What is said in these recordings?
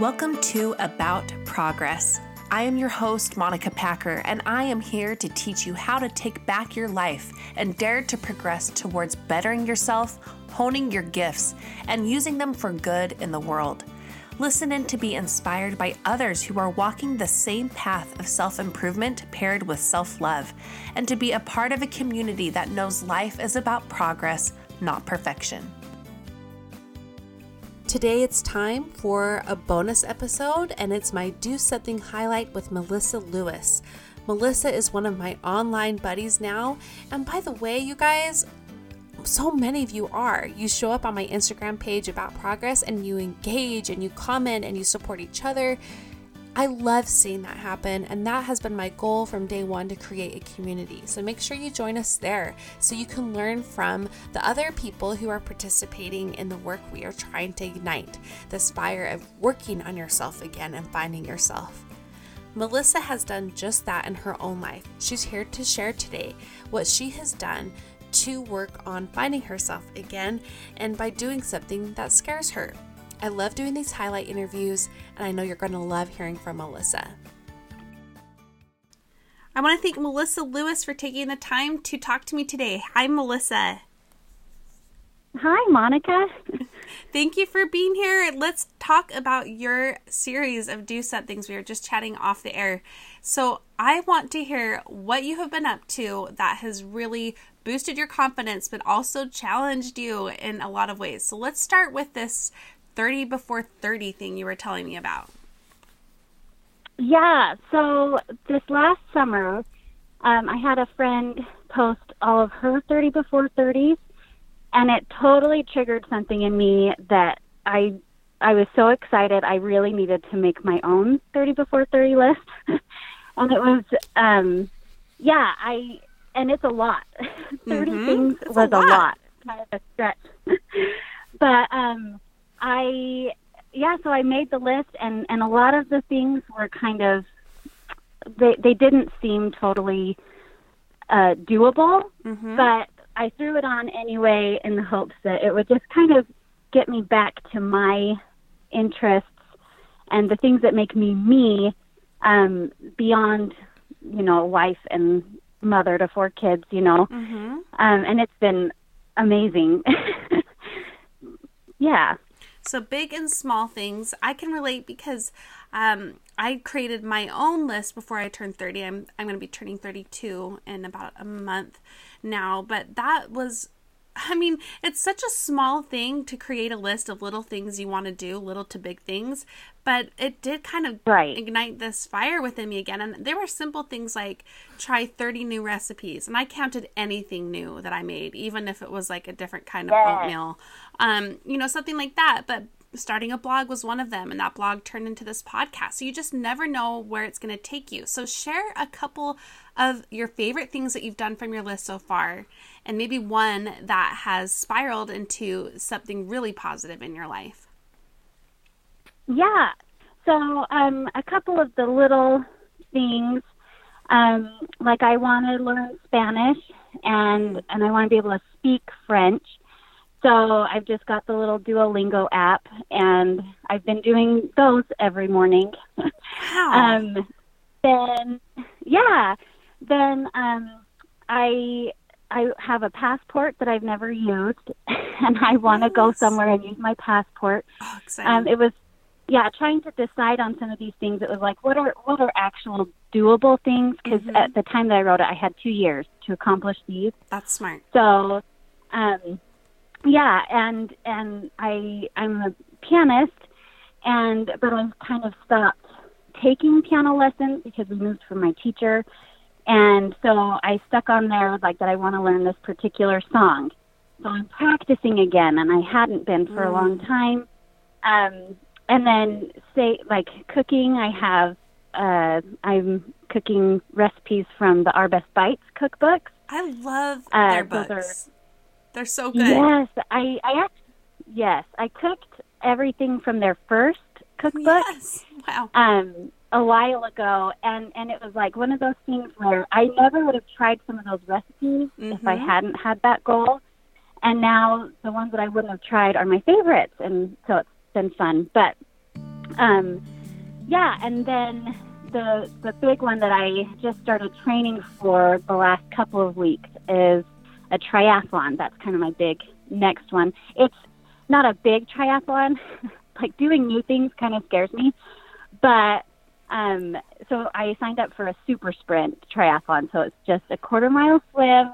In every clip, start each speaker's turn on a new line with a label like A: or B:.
A: Welcome to About Progress. I am your host, Monica Packer, and I am here to teach you how to take back your life and dare to progress towards bettering yourself, honing your gifts, and using them for good in the world. Listen in to be inspired by others who are walking the same path of self improvement paired with self love, and to be a part of a community that knows life is about progress, not perfection. Today it's time for a bonus episode, and it's my Do Something highlight with Melissa Lewis. Melissa is one of my online buddies now, and by the way, you guys, so many of you are. You show up on my Instagram page about progress and you engage and you comment and you support each other. I love seeing that happen, and that has been my goal from day one to create a community. So make sure you join us there so you can learn from the other people who are participating in the work we are trying to ignite this fire of working on yourself again and finding yourself. Melissa has done just that in her own life. She's here to share today what she has done to work on finding herself again and by doing something that scares her. I love doing these highlight interviews, and I know you're going to love hearing from Melissa. I want to thank Melissa Lewis for taking the time to talk to me today. Hi, Melissa.
B: Hi, Monica.
A: Thank you for being here. Let's talk about your series of Do Somethings. We were just chatting off the air. So, I want to hear what you have been up to that has really boosted your confidence, but also challenged you in a lot of ways. So, let's start with this 30 before 30 thing you were telling me about.
B: Yeah, so this last summer, um, I had a friend post all of her 30 before 30s, and it totally triggered something in me that I I was so excited. I really needed to make my own 30 before 30 list, and it was um, yeah, I and it's a lot. 30
A: Mhm.
B: things
A: It's
B: was a
A: lot.
B: lot, kind of a stretch, but um, I yeah, so I made the list, and and a lot of the things were kind of they they didn't seem totally uh, doable,
A: Mhm.
B: but I I threw it on anyway in the hopes that it would just kind of get me back to my interests and the things that make me me um, beyond, you know, wife and mother to four kids, you know.
C: Mm-hmm.
B: Um, and it's been amazing. yeah.
C: So big and small things. I can relate because um, I created my own list before I turned 30. I'm I'm going to be turning 32 in about a month now, but that was I mean, it's such a small thing to create a list of little things you want to do, little to big things, but it did kind of
B: Right.
C: ignite this fire within me again. And there were simple things like try 30 new recipes, and I counted anything new that I made, even if it was like a different kind of oatmeal, um, you know, something like that. But starting a blog was one of them, and that blog turned into this podcast. So you just never know where it's going to take you. So share a couple of your favorite things that you've done from your list so far, and maybe one that has spiraled into something really positive in your life.
B: Yeah. So, um, a couple of the little things, um, like I want to learn Spanish and and I want to be able to speak French. So I've just got the little Duolingo app, and I've been doing those every morning.
C: Wow.
B: um, then, yeah, then um, I I have a passport that I've never used, and I want to go somewhere and use my passport.
C: oh, exciting.
B: Um, it was, yeah, trying to decide on some of these things. It was like, what are what are actual doable things? Because
C: Mhm.
B: at the time that I wrote it, I had two years to accomplish these.
C: That's smart.
B: So, um, yeah, and and I I'm a pianist, and but I've kind of stopped taking piano lessons because we moved from my teacher, and so I stuck on there like that I want to learn this particular song. So I'm practicing again, and I hadn't been for a long time. Um, and then say like cooking, I have uh, I'm cooking recipes from the Our Best Bites cookbooks.
C: I love
B: Uh,
C: their books. They're so good.
B: Yes, I I yes, I cooked everything from their first cookbook
C: Yes. Wow.
B: um a while ago and and it was like one of those things where I never would have tried some of those recipes if I
C: Mhm.
B: hadn't had that goal. And now the ones that I wouldn't have tried are my favorites and so it's been fun. But um yeah, and then the the big one that I just started training for the last couple of weeks is a triathlon. That's kind of my big next one. It's not a big triathlon. like doing new things kind of scares me. But um so I signed up for a super sprint triathlon. So it's just a quarter mile swim,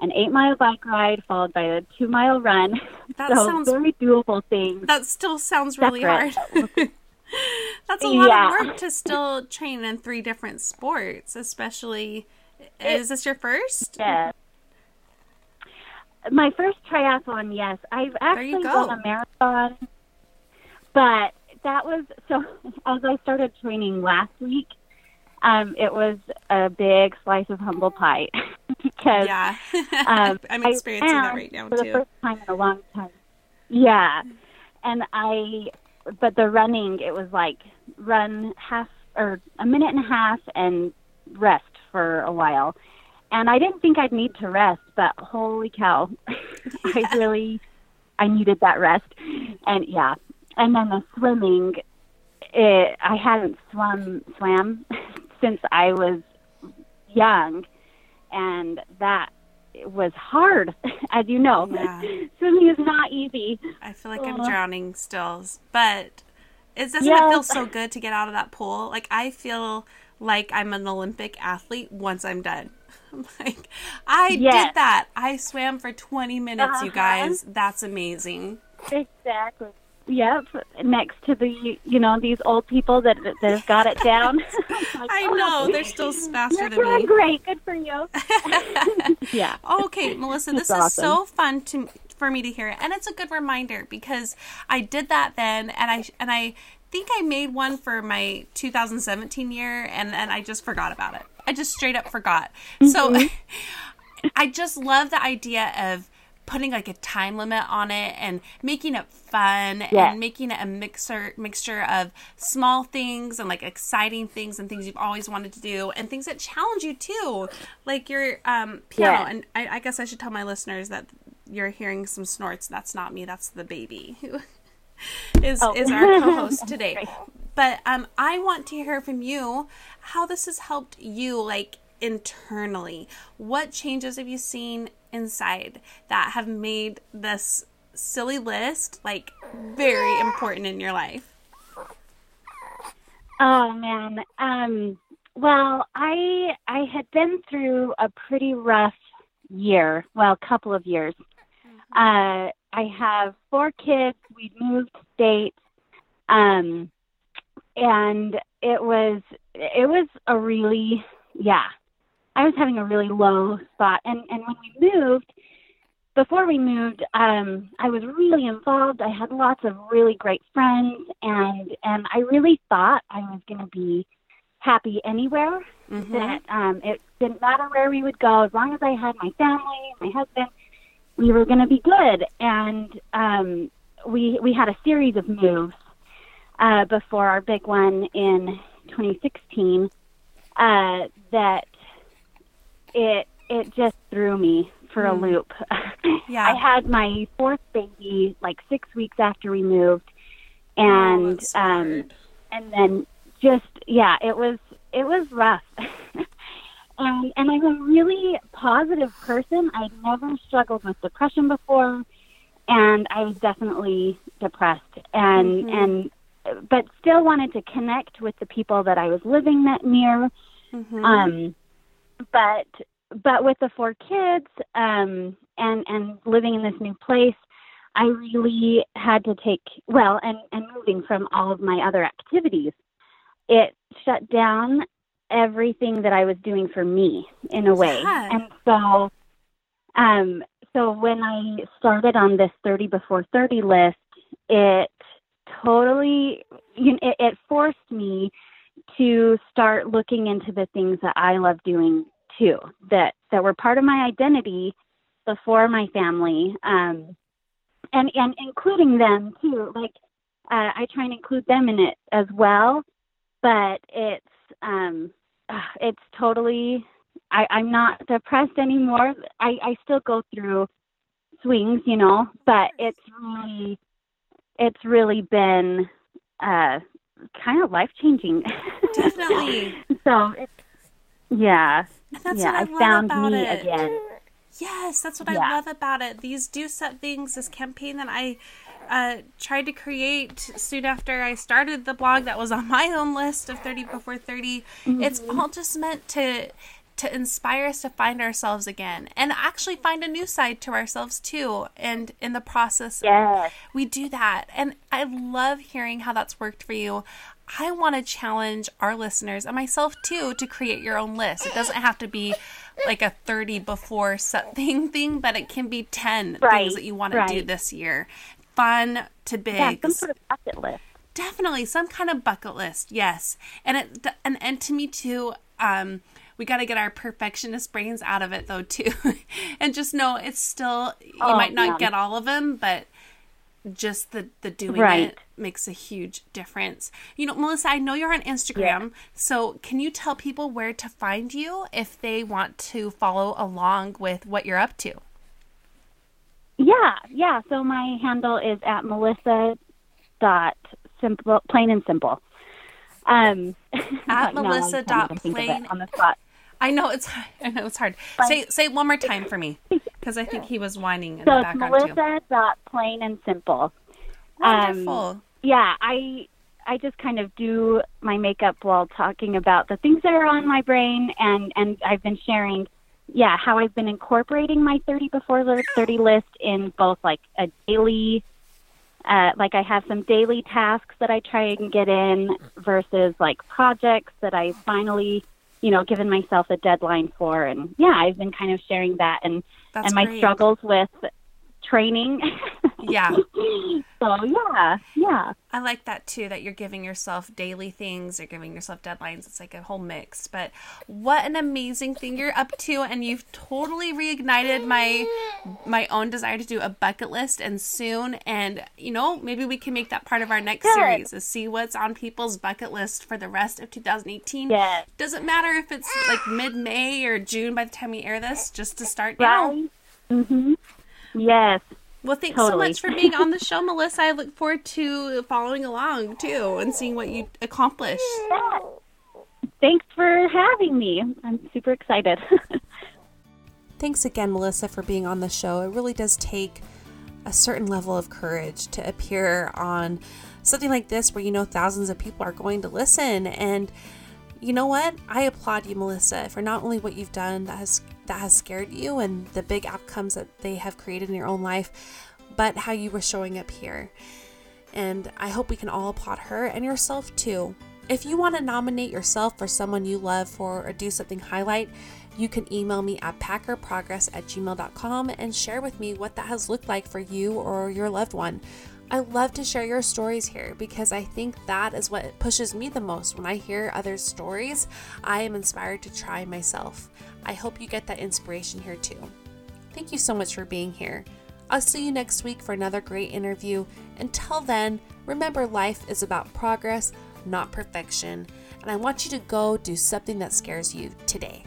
B: an eight mile bike ride followed by a two mile run.
C: That
B: so
C: sounds
B: very doable things.
C: that still sounds really
B: Separate.
C: hard. That's a lot
B: Yeah.
C: of work to still train in three different sports, especially is this your first?
B: Yes. My first triathlon, yes. I've actually done a marathon, but that was so. As I started training last week, um, it was a big slice of humble pie because
C: Yeah.
B: um,
C: I'm experiencing that right now
B: for the
C: too.
B: first time in a long time. Yeah, and I, but the running, it was like run half or a minute and a half and rest for a while. And I didn't think I'd need to rest, but holy cow, I really, I needed that rest. And yeah, and then the swimming, it, I hadn't swum swam since I was young, and that was hard, as you know.
C: Yeah.
B: Swimming is not easy.
C: I feel like I'm drowning still, but it doesn't it feel so good to get out of that pool? Like I feel like I'm an Olympic athlete once I'm done. I'm like I
B: Yes.
C: did that. I swam for 20 minutes, you
B: Uh-huh.
C: guys. That's amazing.
B: Exactly. Yep. Next to the, you know, these old people that that have got it down. Like,
C: I
B: oh,
C: know they're still faster than me.
B: great. Good for you. yeah.
C: Okay, Melissa, this is so fun to for me to hear, and it's a good reminder because I did that then, and I and I think I made one for my 2017 year, and then I just forgot about it. I just straight up forgot. So I just love the idea of putting like a time limit on it and making it fun
B: Yeah.
C: and making it a mixer mixture of small things and like exciting things and things you've always wanted to do and things that challenge you too, like your um, piano.
B: Yeah.
C: And I, I guess I should tell my listeners that you're hearing some snorts. That's not me. That's the baby is
B: Oh.
C: is our co-host today. But um, I want to hear from you how this has helped you, like internally. What changes have you seen inside that have made this silly list like very important in your life?
B: Oh man. Um well, I I had been through a pretty rough year, well, couple of years. Uh I have four kids. We moved states. Um and it was it was a really yeah. I was having a really low spot and and when we moved before we moved, um, I was really involved. I had lots of really great friends, and and I really thought I was going to be happy anywhere.
C: Mm-hmm.
B: That um, it didn't matter where we would go, as long as I had my family, my husband, we were going to be good. And um, we we had a series of moves uh, before our big one in 2016 uh, that it it just threw me for a loop.
C: Yeah.
B: I had my fourth baby like six weeks after we moved, and
C: that's
B: um, and then just yeah, it was it was rough. and and I'm a really positive person. I'd never struggled with depression before, and I was definitely depressed and and but still wanted to connect with the people that I was living that near.
C: Mhm.
B: Um, but but with the four kids um, and and living in this new place, I really had to take well and and moving from all of my other activities, it shut down everything that I was doing for me in a way,
C: Yeah.
B: and so um so when I started on this 30 before 30 list, it totally you know, it, it forced me to start looking into the things that I love doing too, that that were part of my identity before my family, um, and and including them too. Like uh, I try and include them in it as well, but it's um, it's totally. I, I'm not depressed anymore. I, I still go through swings, you know, but it's really it's really been uh, kind of life changing.
C: Definitely.
B: so it's yeah,
C: And that's
B: yeah.
C: what I,
B: I,
C: love
B: found
C: about
B: me
C: it.
B: again.
C: Yes, that's what I love about it. These do set things, this campaign that I uh, tried to create soon after I started the blog that was on my own list of 30 before 30. It's
B: Mm-hmm.
C: all just meant to to inspire us to find ourselves again and actually find a new side to ourselves too. And in the process,
B: Yes.
C: we do that. And I love hearing how that's worked for you. I want to challenge our listeners and myself too to create your own list. It doesn't have to be like a 30 before something thing, but it can be 10
B: Right,
C: things that you want to do this year. Fun to
B: Yeah, some sort of bucket list.
C: Definitely some kind of bucket list. Yes. And it and and to me too um we got to get our perfectionist brains out of it though too. and just know it's still you
B: Oh,
C: might not
B: yeah.
C: get all of them, but just the the doing
B: Right.
C: it makes a huge difference. You know, Melissa, I know you're on Instagram, so can you tell people where to find you if they want to follow along with what you're up to?
B: Yeah, yeah. So my handle is at Melissa dot simple plain and simple. Um
C: At Melissa dot
B: even think of it
C: plain-
B: on the spot.
C: I know it's I know it's hard. Say say one more time for me because I think he was whining in
B: So
C: the
B: it's
C: background too.
B: Melissa dot plain and simple. Um,
C: Wonderful.
B: yeah, I I just kind of do my makeup while talking about the things that are on my brain, and and I've been sharing, yeah, how I've been incorporating my thirty before thirty list in both like a daily, uh, like I have some daily tasks that I try and get in versus like projects that I finally, you know, given myself a deadline for, and yeah, I've been kind of sharing that and
C: That's
B: and my
C: great.
B: struggles with training.
C: Yeah.
B: so. Yeah, yeah.
A: I like that too, that you're giving yourself daily things, you're giving yourself deadlines. It's like a whole mix. But what an amazing thing you're up to and you've totally reignited my my own desire to do a bucket list and soon and you know, maybe we can make that part of our next
B: Good.
A: series is see what's on people's bucket list for the rest of 2018.
B: Yes.
A: Doesn't matter if it's like mid-May or June by the time we air this, just to start now.
B: Right. Mm-hmm. Yes.
A: Well, thanks so much for being on the show, Melissa. I look forward to following along too and seeing what you accomplish.
B: Thanks for having me. I'm super excited.
A: Thanks again, Melissa, for being on the show. It really does take a certain level of courage to appear on something like this where you know thousands of people are going to listen. And you know what? I applaud you, Melissa, for not only what you've done that has that has scared you and the big outcomes that they have created in your own life, but how you were showing up here. And I hope we can all applaud her and yourself too. If you want to nominate yourself or someone you love for a Do Something highlight, you can email me at packerprogress at gmail.com and share with me what that has looked like for you or your loved one. I love to share your stories here because I think that is what pushes me the most. When I hear others' stories, I am inspired to try myself. I hope you get that inspiration here too. Thank you so much for being here. I'll see you next week for another great interview. Until then, remember life is about progress, not perfection. And I want you to go do something that scares you today.